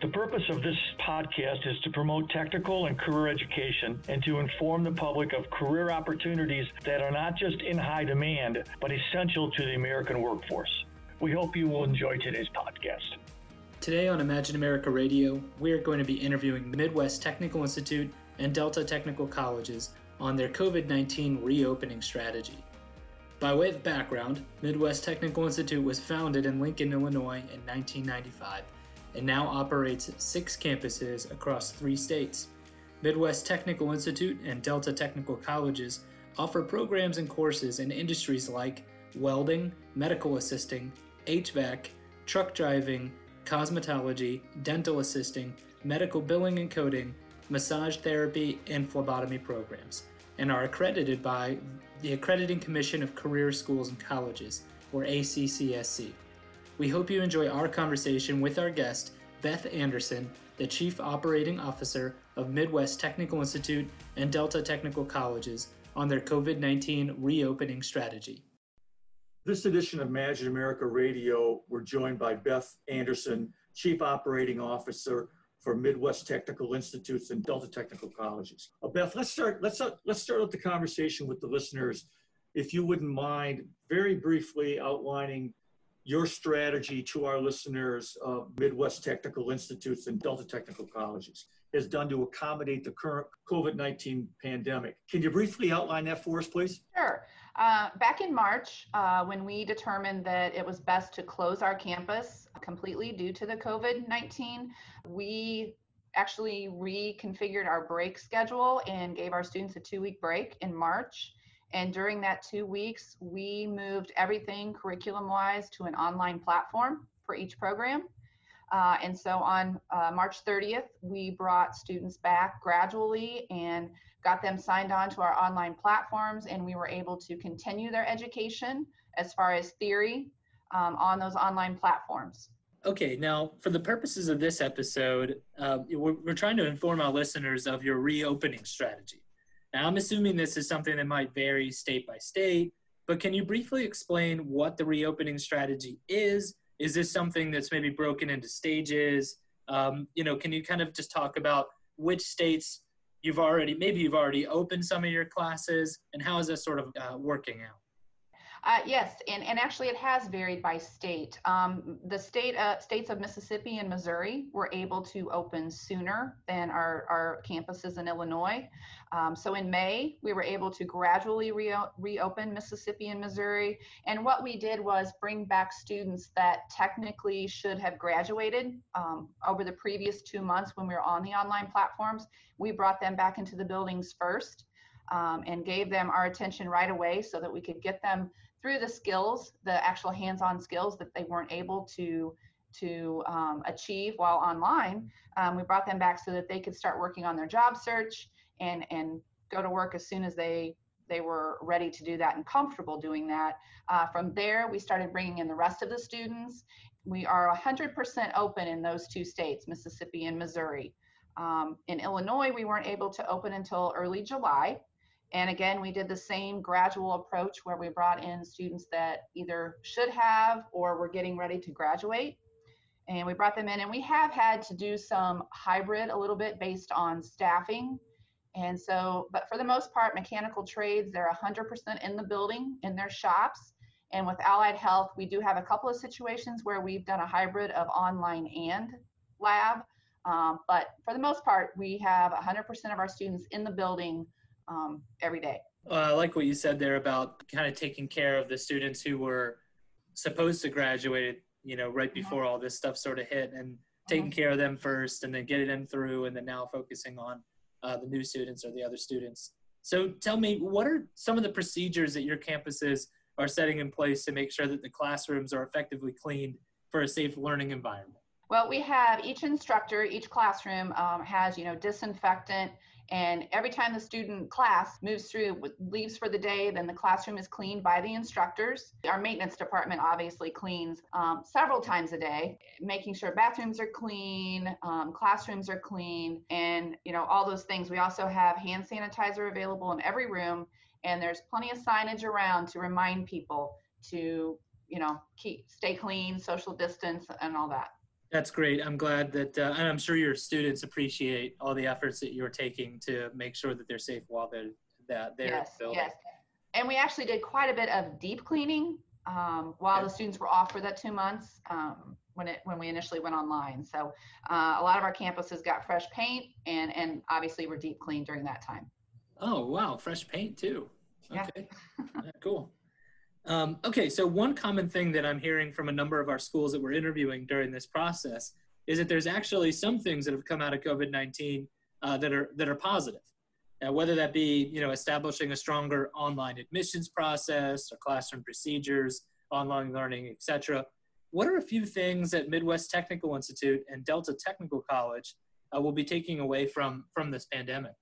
The purpose of this podcast is to promote technical and career education and to inform the public of career opportunities that are not just in high demand, but essential to the American workforce. We hope you will enjoy today's podcast. Today on Imagine America Radio, we are going to be interviewing Midwest Technical Institute and Delta Technical Colleges on their COVID 19 reopening strategy. By way of background, Midwest Technical Institute was founded in Lincoln, Illinois in 1995 and now operates six campuses across three states. Midwest Technical Institute and Delta Technical Colleges offer programs and courses in industries like welding, medical assisting, HVAC, truck driving, cosmetology, dental assisting, medical billing and coding, massage therapy, and phlebotomy programs, and are accredited by the Accrediting Commission of Career Schools and Colleges, or ACCSC. We hope you enjoy our conversation with our guest, Beth Anderson, the Chief Operating Officer of Midwest Technical Institute and Delta Technical Colleges, on their COVID 19 reopening strategy. This edition of Imagine America Radio, we're joined by Beth Anderson, Chief Operating Officer for Midwest Technical Institutes and Delta Technical Colleges. Uh, Beth, let's start. Let's uh, let's start with the conversation with the listeners, if you wouldn't mind, very briefly outlining your strategy to our listeners of Midwest Technical Institutes and Delta Technical Colleges has done to accommodate the current COVID 19 pandemic. Can you briefly outline that for us, please? Sure. Uh, back in March, uh, when we determined that it was best to close our campus completely due to the COVID 19, we actually reconfigured our break schedule and gave our students a two week break in March. And during that two weeks, we moved everything curriculum wise to an online platform for each program. Uh, and so on uh, March 30th, we brought students back gradually and got them signed on to our online platforms, and we were able to continue their education as far as theory um, on those online platforms. Okay, now for the purposes of this episode, uh, we're, we're trying to inform our listeners of your reopening strategy. Now, I'm assuming this is something that might vary state by state, but can you briefly explain what the reopening strategy is? Is this something that's maybe broken into stages? Um, you know, can you kind of just talk about which states you've already, maybe you've already opened some of your classes, and how is this sort of uh, working out? Uh, yes, and, and actually it has varied by state. Um, the state uh, states of Mississippi and Missouri were able to open sooner than our, our campuses in Illinois. Um, so in May, we were able to gradually re- reopen Mississippi and Missouri. And what we did was bring back students that technically should have graduated um, over the previous two months when we were on the online platforms. We brought them back into the buildings first. Um, and gave them our attention right away so that we could get them through the skills, the actual hands-on skills that they weren't able to to um, achieve while online. Um, we brought them back so that they could start working on their job search and and go to work as soon as they they were ready to do that and comfortable doing that. Uh, from there, we started bringing in the rest of the students. We are 100% open in those two states, Mississippi and Missouri. Um, in Illinois, we weren't able to open until early July. And again, we did the same gradual approach where we brought in students that either should have or were getting ready to graduate. And we brought them in, and we have had to do some hybrid a little bit based on staffing. And so, but for the most part, mechanical trades, they're 100% in the building, in their shops. And with Allied Health, we do have a couple of situations where we've done a hybrid of online and lab. Um, but for the most part, we have 100% of our students in the building um, every day. Uh, I like what you said there about kind of taking care of the students who were supposed to graduate, you know, right mm-hmm. before all this stuff sort of hit and taking mm-hmm. care of them first and then getting them through and then now focusing on uh, the new students or the other students. So tell me, what are some of the procedures that your campuses are setting in place to make sure that the classrooms are effectively cleaned for a safe learning environment? Well, we have each instructor, each classroom um, has, you know, disinfectant And every time the student class moves through, leaves for the day, then the classroom is cleaned by the instructors. Our maintenance department obviously cleans um, several times a day, making sure bathrooms are clean, um, classrooms are clean, and you know all those things. We also have hand sanitizer available in every room, and there's plenty of signage around to remind people to you know keep stay clean, social distance, and all that. That's great. I'm glad that, uh, and I'm sure your students appreciate all the efforts that you're taking to make sure that they're safe while they're that they're yes, yes. And we actually did quite a bit of deep cleaning um, while the students were off for that two months um, when it when we initially went online. So uh, a lot of our campuses got fresh paint, and and obviously were deep cleaned during that time. Oh wow, fresh paint too. Okay, yeah. cool. Um, okay, so one common thing that I'm hearing from a number of our schools that we're interviewing during this process is that there's actually some things that have come out of COVID-19 uh, that are that are positive. Now, whether that be you know establishing a stronger online admissions process or classroom procedures, online learning, etc. What are a few things that Midwest Technical Institute and Delta Technical College uh, will be taking away from from this pandemic?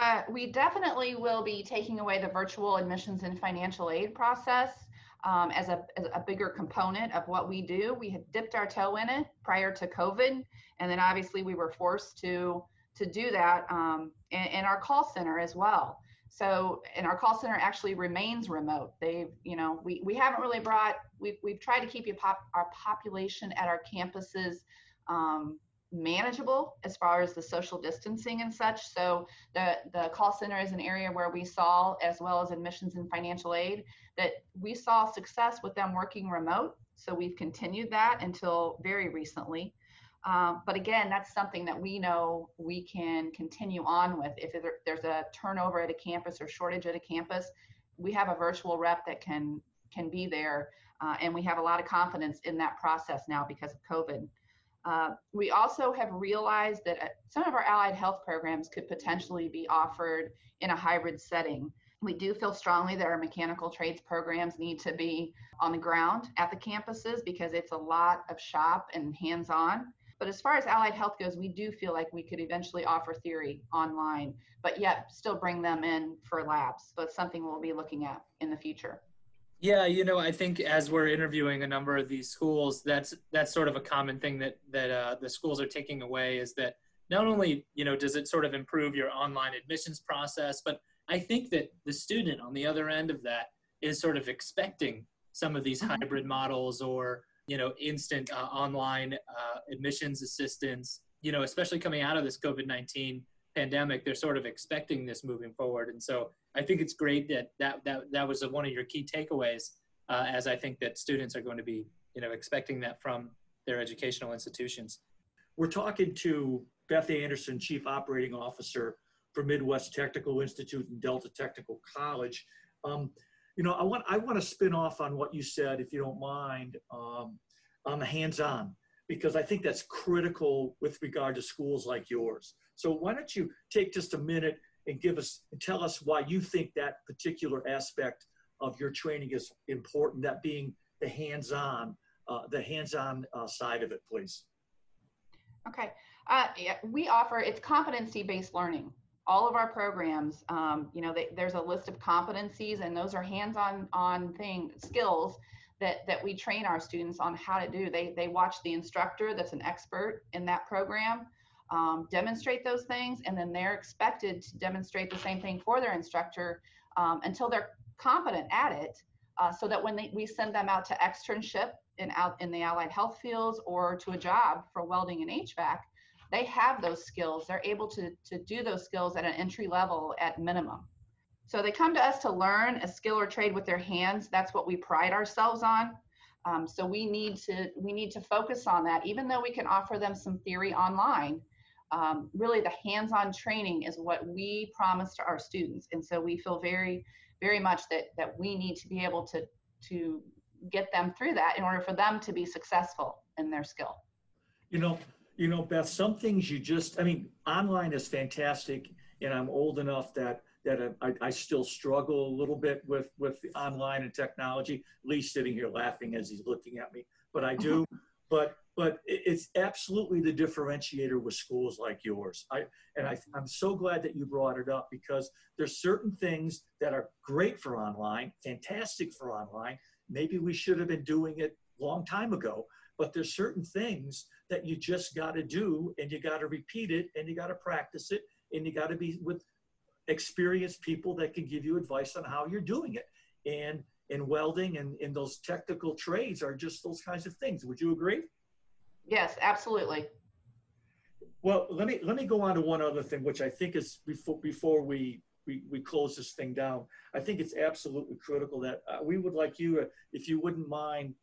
Uh, we definitely will be taking away the virtual admissions and financial aid process um, as, a, as a bigger component of what we do. We had dipped our toe in it prior to COVID, and then obviously we were forced to to do that um, in, in our call center as well. So, and our call center actually remains remote. They've, you know, we, we haven't really brought, we've, we've tried to keep pop, our population at our campuses um, manageable as far as the social distancing and such. So the, the call center is an area where we saw, as well as admissions and financial aid, that we saw success with them working remote. So we've continued that until very recently. Um, but again, that's something that we know we can continue on with. If there's a turnover at a campus or shortage at a campus, we have a virtual rep that can can be there, uh, and we have a lot of confidence in that process now because of COVID. Uh, we also have realized that uh, some of our allied health programs could potentially be offered in a hybrid setting. We do feel strongly that our mechanical trades programs need to be on the ground at the campuses because it's a lot of shop and hands on. But as far as allied health goes, we do feel like we could eventually offer theory online, but yet still bring them in for labs. It's something we'll be looking at in the future. Yeah, you know, I think as we're interviewing a number of these schools, that's that's sort of a common thing that that uh, the schools are taking away is that not only you know does it sort of improve your online admissions process, but I think that the student on the other end of that is sort of expecting some of these mm-hmm. hybrid models or you know instant uh, online uh, admissions assistance. You know, especially coming out of this COVID nineteen pandemic, they're sort of expecting this moving forward, and so I think it's great that that that, that was one of your key takeaways, uh, as I think that students are going to be you know expecting that from their educational institutions. We're talking to Beth Anderson, Chief Operating Officer for Midwest Technical Institute and Delta Technical College. Um, you know, I want I want to spin off on what you said, if you don't mind, um, on the hands-on, because I think that's critical with regard to schools like yours. So why don't you take just a minute and give us and tell us why you think that particular aspect of your training is important, that being the hands-on, uh, the hands-on uh, side of it, please. Okay, uh, yeah, we offer it's competency-based learning. All of our programs, um, you know, they, there's a list of competencies, and those are hands-on on thing skills that that we train our students on how to do. They they watch the instructor that's an expert in that program um, demonstrate those things, and then they're expected to demonstrate the same thing for their instructor um, until they're competent at it, uh, so that when they, we send them out to externship in out in the allied health fields or to a job for welding and HVAC, they have those skills. They're able to to do those skills at an entry level at minimum. So they come to us to learn a skill or trade with their hands. That's what we pride ourselves on. Um, so we need to we need to focus on that. Even though we can offer them some theory online, um, really the hands-on training is what we promise to our students and so we feel very very much that that we need to be able to to get them through that in order for them to be successful in their skill you know you know beth some things you just i mean online is fantastic and i'm old enough that that uh, I, I still struggle a little bit with with the online and technology. Lee's sitting here laughing as he's looking at me, but I do. but but it's absolutely the differentiator with schools like yours. I and I, I'm so glad that you brought it up because there's certain things that are great for online, fantastic for online. Maybe we should have been doing it a long time ago, but there's certain things that you just got to do and you got to repeat it and you got to practice it and you got to be with experienced people that can give you advice on how you're doing it. And in welding and in those technical trades are just those kinds of things. Would you agree? Yes, absolutely. Well, let me let me go on to one other thing, which I think is before before we we, we close this thing down. I think it's absolutely critical that uh, we would like you, uh, if you wouldn't mind,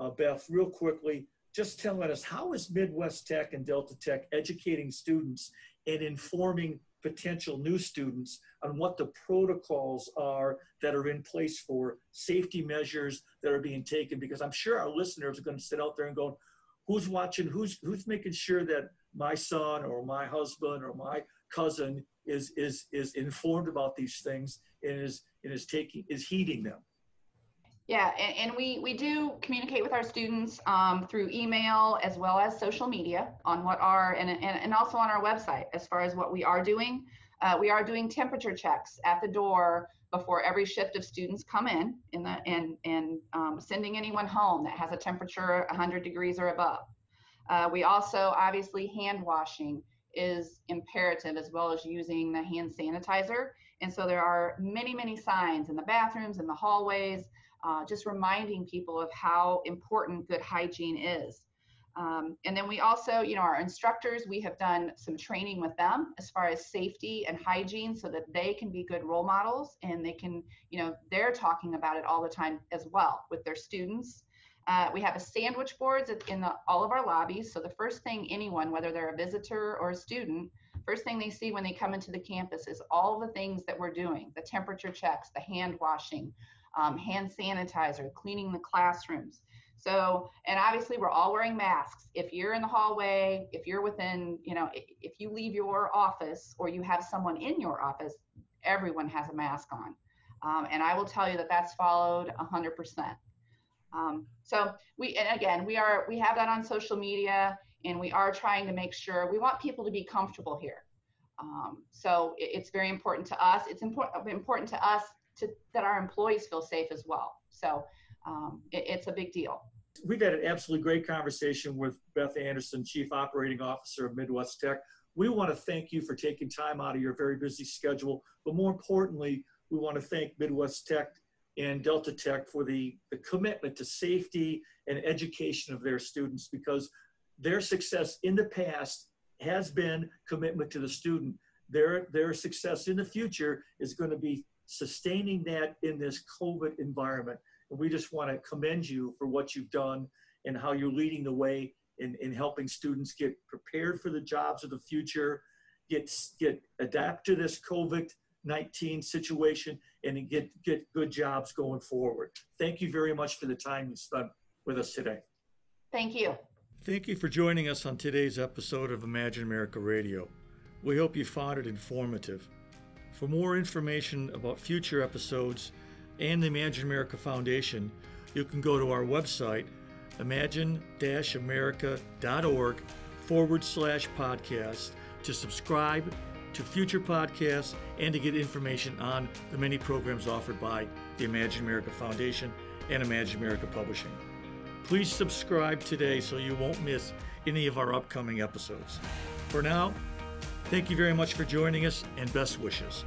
uh, Beth, real quickly, just telling us how is Midwest Tech and Delta Tech educating students and informing potential new students on what the protocols are that are in place for safety measures that are being taken because i'm sure our listeners are going to sit out there and go who's watching? Who's who's making sure that my son or my husband or my cousin is is is informed about these things and is and is taking is heeding them yeah, and, and, we, we do communicate with our students um, through email as well as social media on what are, and, and, and also on our website as far as what we are doing. Uh, we are doing temperature checks at the door before every shift of students come in, in the, and, and um, sending anyone home that has a temperature 100 degrees or above. Uh, we also, obviously, hand washing is imperative as well as using the hand sanitizer. And so there are many, many signs in the bathrooms, in the hallways, uh, just reminding people of how important good hygiene is. Um, and then we also, you know, our instructors, we have done some training with them as far as safety and hygiene so that they can be good role models and they can, you know, they're talking about it all the time as well with their students. Uh, we have a sandwich boards in the, all of our lobbies. So the first thing anyone, whether they're a visitor or a student, first thing they see when they come into the campus is all the things that we're doing, the temperature checks, the hand washing, um, hand sanitizer, cleaning the classrooms. So, and obviously we're all wearing masks. If you're in the hallway, if you're within, you know, if you leave your office or you have someone in your office, everyone has a mask on. Um, and I will tell you that that's followed 100%. Um, so we, and again, we are, we have that on social media and we are trying to make sure we want people to be comfortable here. Um, so it, it's very important to us. It's important important to us to that our employees feel safe as well. So um, it, it's a big deal. We've had an absolutely great conversation with Beth Anderson, Chief Operating Officer of Midwest Tech. We want to thank you for taking time out of your very busy schedule, but more importantly, we want to thank Midwest Tech and Delta Tech for the, the commitment to safety and education of their students because their success in the past has been commitment to the student. Their, their success in the future is going to be sustaining that in this COVID environment. And we just want to commend you for what you've done and how you're leading the way in, in helping students get prepared for the jobs of the future, get, get adapt to this COVID-19 situation and get, get good jobs going forward. Thank you very much for the time you spent with us today. Thank you. Thank you for joining us on today's episode of Imagine America Radio. We hope you found it informative. For more information about future episodes and the Imagine America Foundation, you can go to our website, imagine america.org forward slash podcast, to subscribe to future podcasts and to get information on the many programs offered by the Imagine America Foundation and Imagine America Publishing. Please subscribe today so you won't miss any of our upcoming episodes. For now, Thank you very much for joining us and best wishes.